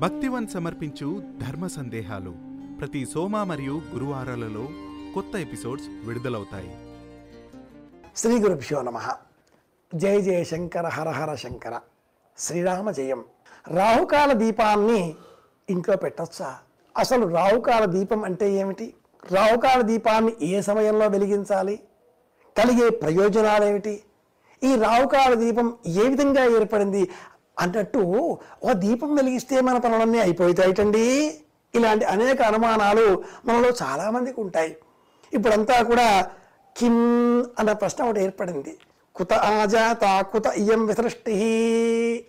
భక్తివన్ సమర్పించు ధర్మ సందేహాలు ప్రతి సోమ మరియు గురువారాలలో కొత్త ఎపిసోడ్స్ విడుదలవుతాయి. శ్రీ గురుభ్యో నమ. జయ జయ శంకర హర హర శంకర. శ్రీరామ జయం. రాహుకాల దీపాన్ని ఇంట్లో పెట్టొచ్చా? అసలు రాహుకాల దీపం అంటే ఏమిటి? రాహుకాల దీపాన్ని ఏ సమయంలో వెలిగించాలి? కలిగే ప్రయోజనాలు ఏమిటి ఈ రాహుకాల దీపం ఏ విధంగా ఏర్పడింది? అన్నట్టు ఓ దీపం వెలిగిస్తే మన పనులన్నీ అయిపోతాయిటండి. ఇలాంటి అనేక అనుమానాలు మనలో చాలామందికి ఉంటాయి. ఇప్పుడంతా కూడా కిమ్ అన్న ప్రశ్న ఒకటి ఏర్పడింది. కుత ఆజాత కుత ఇయం విసృష్టి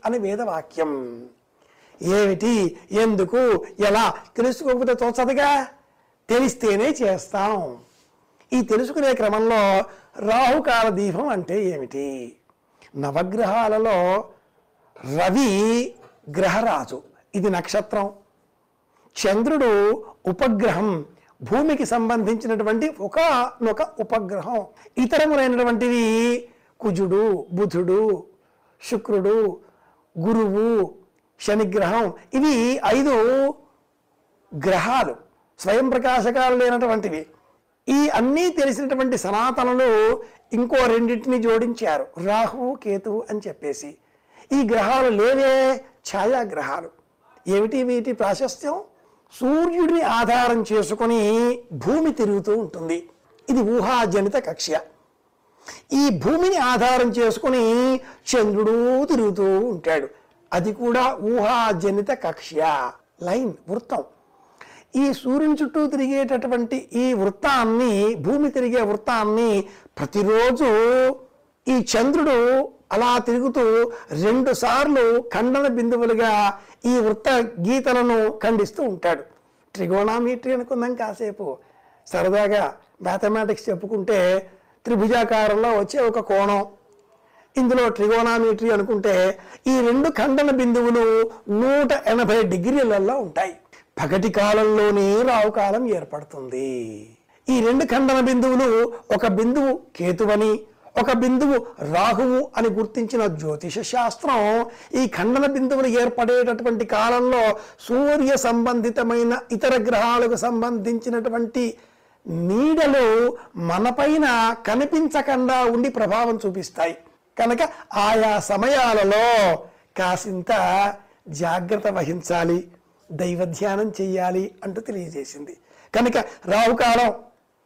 అని వేదవాక్యం. ఏమిటి? ఎందుకు? ఎలా? తెలుసుకోకపోతే తోచదుగా? తెలిస్తేనే చేస్తాం. ఈ తెలుసుకునే క్రమంలో రాహుకాల దీపం అంటే ఏమిటి? నవగ్రహాలలో రవి గ్రహరాజు. ఇది నక్షత్రం. చంద్రుడు ఉపగ్రహం. భూమికి సంబంధించినటువంటి ఒక ఒక ఉపగ్రహం. ఇతరములైనటువంటివి కుజుడు బుధుడు శుక్రుడు గురువు శనిగ్రహం. ఇవి ఐదు గ్రహాలు. స్వయం ప్రకాశకాలు లేనటువంటివి ఈ అన్నీ తెలిసినటువంటి సనాతనలు ఇంకో రెండింటిని జోడించారు. రాహు కేతువు అని చెప్పేసి. ఈ గ్రహాలు లేవే ఛాయాగ్రహాలు ఏమిటి వీటి ప్రాశస్త్యం? సూర్యుడిని ఆధారం చేసుకొని భూమి తిరుగుతూ ఉంటుంది. ఇది ఊహాజనిత కక్ష్య. ఈ భూమిని ఆధారం చేసుకుని చంద్రుడు తిరుగుతూ ఉంటాడు. అది కూడా ఊహాజనిత కక్ష్య. లైన్ వృత్తం. ఈ సూర్యుని చుట్టూ తిరిగేటటువంటి ఈ వృత్తాన్ని భూమి తిరిగే వృత్తాన్ని ప్రతిరోజు ఈ చంద్రుడు అలా తిరుగుతూ రెండు సార్లు ఖండన బిందువులుగా ఈ వృత్త గీతలను ఖండిస్తూ ఉంటాడు. ట్రిగోనామీట్రీ అనుకుందాం కాసేపు. సరదాగా మ్యాథమెటిక్స్ చెప్పుకుంటే త్రిభుజాకారంలో వచ్చే ఒక కోణం. ఇందులో ట్రిగోనామీట్రీ అనుకుంటే ఈ రెండు ఖండన బిందువులు నూట ఎనభై డిగ్రీలలో ఉంటాయి. పగటి కాలంలోనే రావుకాలం ఏర్పడుతుంది. ఈ రెండు ఖండన బిందువులు ఒక బిందువు కేతువని ఒక బిందువు రాహువు అని గుర్తించిన జ్యోతిష శాస్త్రం ఈ ఖండన బిందువులు ఏర్పడేటటువంటి కాలంలో సూర్య సంబంధితమైన ఇతర గ్రహాలకు సంబంధించినటువంటి నీడలు మనపైన కనిపించకుండా ఉండి ప్రభావం చూపిస్తాయి. కనుక ఆయా సమయాలలో కాసింత జాగ్రత్త వహించాలి దైవధ్యానం చేయాలి అంటూ తెలియజేసింది. కనుక రావుకాలం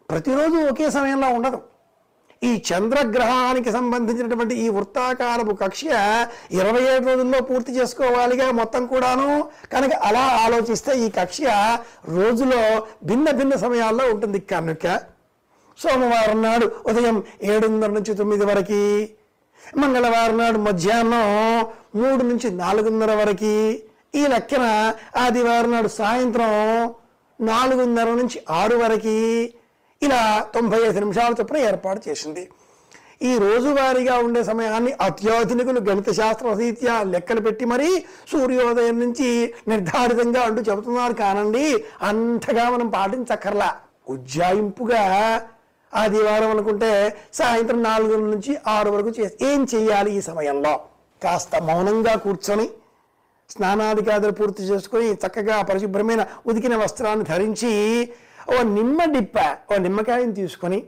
ప్రతిరోజు ఒకే సమయంలో ఉండదు. ఈ చంద్రగ్రహానికి సంబంధించినటువంటి ఈ వృత్తాకారపు కక్ష ఇరవై ఏడు రోజుల్లో పూర్తి చేసుకోవాలిగా మొత్తం కూడాను. కనుక అలా ఆలోచిస్తే ఈ కక్ష రోజులో భిన్న భిన్న సమయాల్లో ఉంటుంది కనుక. సోమవారం నాడు ఉదయం ఏడున్నర నుంచి తొమ్మిది వరకు మంగళవారం నాడు మధ్యాహ్నం మూడు నుంచి నాలుగున్నర వరకు ఈ లెక్కన ఆదివారం నాడు సాయంత్రం నాలుగున్నర నుంచి ఆరు వరకు ఇలా తొంభై ఐదు నిమిషాల చొప్పున ఏర్పాటు చేసింది. ఈ రోజువారీగా ఉండే సమయాన్ని అత్యాధునికులు గణిత శాస్త్ర రీత్యా లెక్కలు పెట్టి మరీ సూర్యోదయం నుంచి నిర్ధారితంగా అంటూ చెబుతున్నారు కానండి అంతగా మనం పాటించక్కర్లా. ఉజ్జాయింపుగా ఆదివారం అనుకుంటే సాయంత్రం నాలుగు నుంచి ఆరు వరకు చేసి ఏం చేయాలి ఈ సమయంలో? కాస్త మౌనంగా కూర్చొని స్నానాధికారులు పూర్తి చేసుకొని చక్కగా పరిశుభ్రమైన ఉదికిన వస్త్రాన్ని ధరించి ఓ నిమ్మ డిప్ప ఓ నిమ్మకాయని తీసుకొని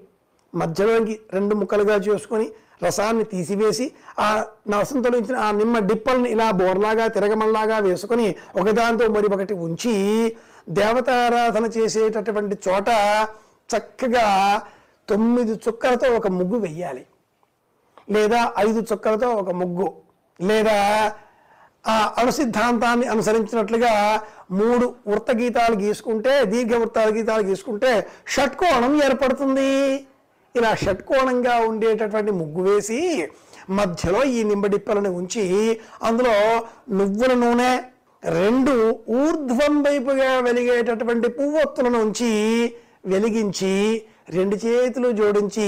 మధ్యలోకి రెండు ముక్కలుగా చేసుకొని రసాన్ని తీసివేసి ఆ నవసంతో ఇచ్చిన ఆ నిమ్మ డిప్పల్ని ఇలా బోర్లాగా తిరగమల్లాగా వేసుకొని ఒకదాంతో మరి ఒకటి ఉంచి దేవతారాధన చేసేటటువంటి చోట చక్కగా తొమ్మిది చుక్కలతో ఒక ముగ్గు వెయ్యాలి. లేదా ఐదు చుక్కలతో ఒక ముగ్గు. లేదా ఆ అణుసిద్ధాంతాన్ని అనుసరించినట్లుగా మూడు వృత్త గీతాలు గీసుకుంటే దీర్ఘ వృత్తాల గీతాలు గీసుకుంటే షట్కోణం ఏర్పడుతుంది. ఇలా షట్కోణంగా ఉండేటటువంటి ముగ్గు వేసి మధ్యలో ఈ నింబడిప్పలను ఉంచి అందులో నువ్వుల నూనె రెండు ఊర్ధ్వం వైపుగా వెలిగేటటువంటి పువ్వొత్తులను ఉంచి వెలిగించి రెండు చేతులు జోడించి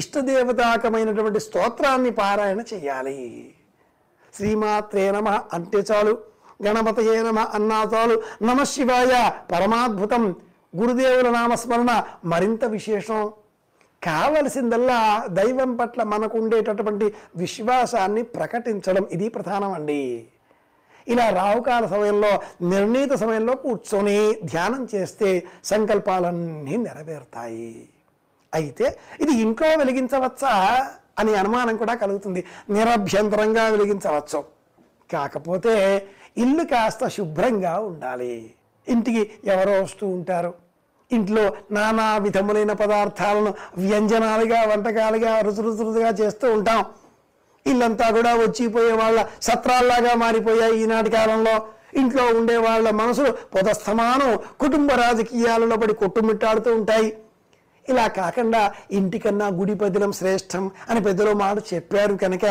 ఇష్టదేవతాకమైనటువంటి స్తోత్రాన్ని పారాయణ చేయాలి. శ్రీమాత్రే నమ అంటే చాలు. గణపతయే నమ అన్నా చాలు. నమ శివాయ పరమాద్భుతం. గురుదేవుల నామస్మరణ మరింత విశేషం. కావలసిందల్లా దైవం పట్ల మనకు ఉండేటటువంటి విశ్వాసాన్ని ప్రకటించడం ఇది ప్రధానమండి. ఇలా రావుకాల సమయంలో నిర్ణీత సమయంలో కూర్చొని ధ్యానం చేస్తే సంకల్పాలన్నీ నెరవేరుతాయి. అయితే ఇది ఇంట్లో వెలిగించవచ్చా? అనే అనుమానం కూడా కలుగుతుంది. నిరభ్యంతరంగా వెలిగించవచ్చు. కాకపోతే ఇల్లు కాస్త శుభ్రంగా ఉండాలి. ఇంటికి ఎవరో వస్తూ ఉంటారు. ఇంట్లో నానా విధములైన పదార్థాలను వ్యంజనాలుగా వంటకాలుగా రుచురుచురుగా చేస్తూ ఉంటాం. ఇల్లంతా కూడా వచ్చిపోయే వాళ్ళ సత్రాల్లాగా మారిపోయాయి ఈనాటి కాలంలో. ఇంట్లో ఉండే వాళ్ళ మనసులు పొదస్తమానం కుటుంబ రాజకీయాలలో పడి కొట్టుమిట్టాడుతూ ఉంటాయి. ఇలా కాకుండా ఇంటికన్నా గుడి పదిలం శ్రేష్టం అని పెద్దలు మాట చెప్పారు కనుక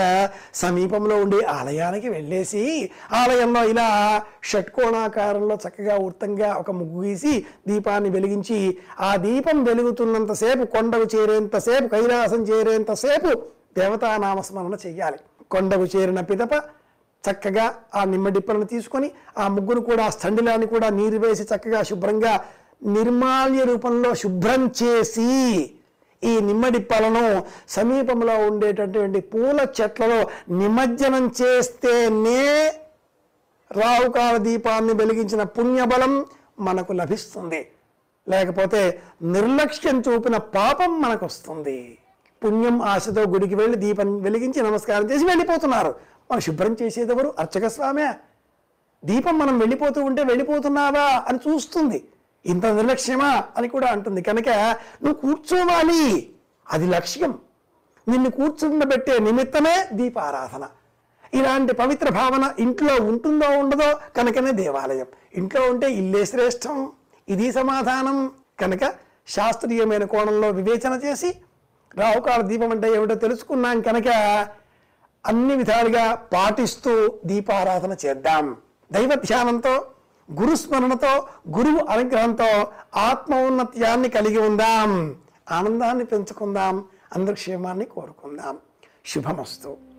సమీపంలో ఉండే ఆలయానికి వెళ్ళేసి ఆలయంలో ఇలా షట్కోణాకారంలో చక్కగా వృత్తంగా ఒక ముగ్గు గీసి దీపాన్ని వెలిగించి ఆ దీపం వెలుగుతున్నంతసేపు కొండకు చేరేంతసేపు కైలాసం చేరేంతసేపు దేవతానామస్మరణ చెయ్యాలి. కొండకు చేరిన పిదప చక్కగా ఆ నిమ్మడిప్పలను తీసుకొని ఆ ముగ్గును కూడా ఆ స్తండిలాన్ని కూడా నీరు వేసి చక్కగా శుభ్రంగా నిర్మాల్య రూపంలో శుభ్రం చేసి ఈ నిమ్మడి పలను సమీపంలో ఉండేటటువంటి పూల చెట్లలో నిమజ్జనం చేస్తేనే రావుకాల దీపాన్ని వెలిగించిన పుణ్యబలం మనకు లభిస్తుంది. లేకపోతే నిర్లక్ష్యం చూపిన పాపం మనకు వస్తుంది పుణ్యం ఆశతో గుడికి వెళ్ళి దీపం వెలిగించి నమస్కారం చేసి వెళ్ళిపోతున్నారు. మనం శుభ్రం చేసేది ఎవరు అర్చక స్వామే దీపం మనం వెళ్ళిపోతూ ఉంటే వెళ్ళిపోతున్నావా అని చూస్తుంది. ఇంత నిర్లక్ష్యమా అని కూడా అంటుంది. కనుక నువ్వు కూర్చోవాలి. అది లక్ష్యం. నిన్ను కూర్చుండబెట్టే నిమిత్తమే దీపారాధన. ఇలాంటి పవిత్ర భావన ఇంట్లో ఉంటుందో ఉండదో కనుకనే దేవాలయం. ఇంట్లో ఉంటే ఇల్లే శ్రేష్టం. ఇది సమాధానం. కనుక శాస్త్రీయమైన కోణంలో వివేచన చేసి రావుకాల దీపం అంటే ఏమిటో తెలుసుకున్నాం కనుక అన్ని విధాలుగా పాటిస్తూ దీపారాధన చేద్దాం. దైవ ధ్యానంతో గురుస్మరణతో గురువు అనుగ్రహంతో ఆత్మ ఉన్నత్యాన్ని కలిగి ఉందాం. ఆనందాన్ని పెంచుకుందాం. అందరి క్షేమాన్ని కోరుకుందాం. శుభమస్తు.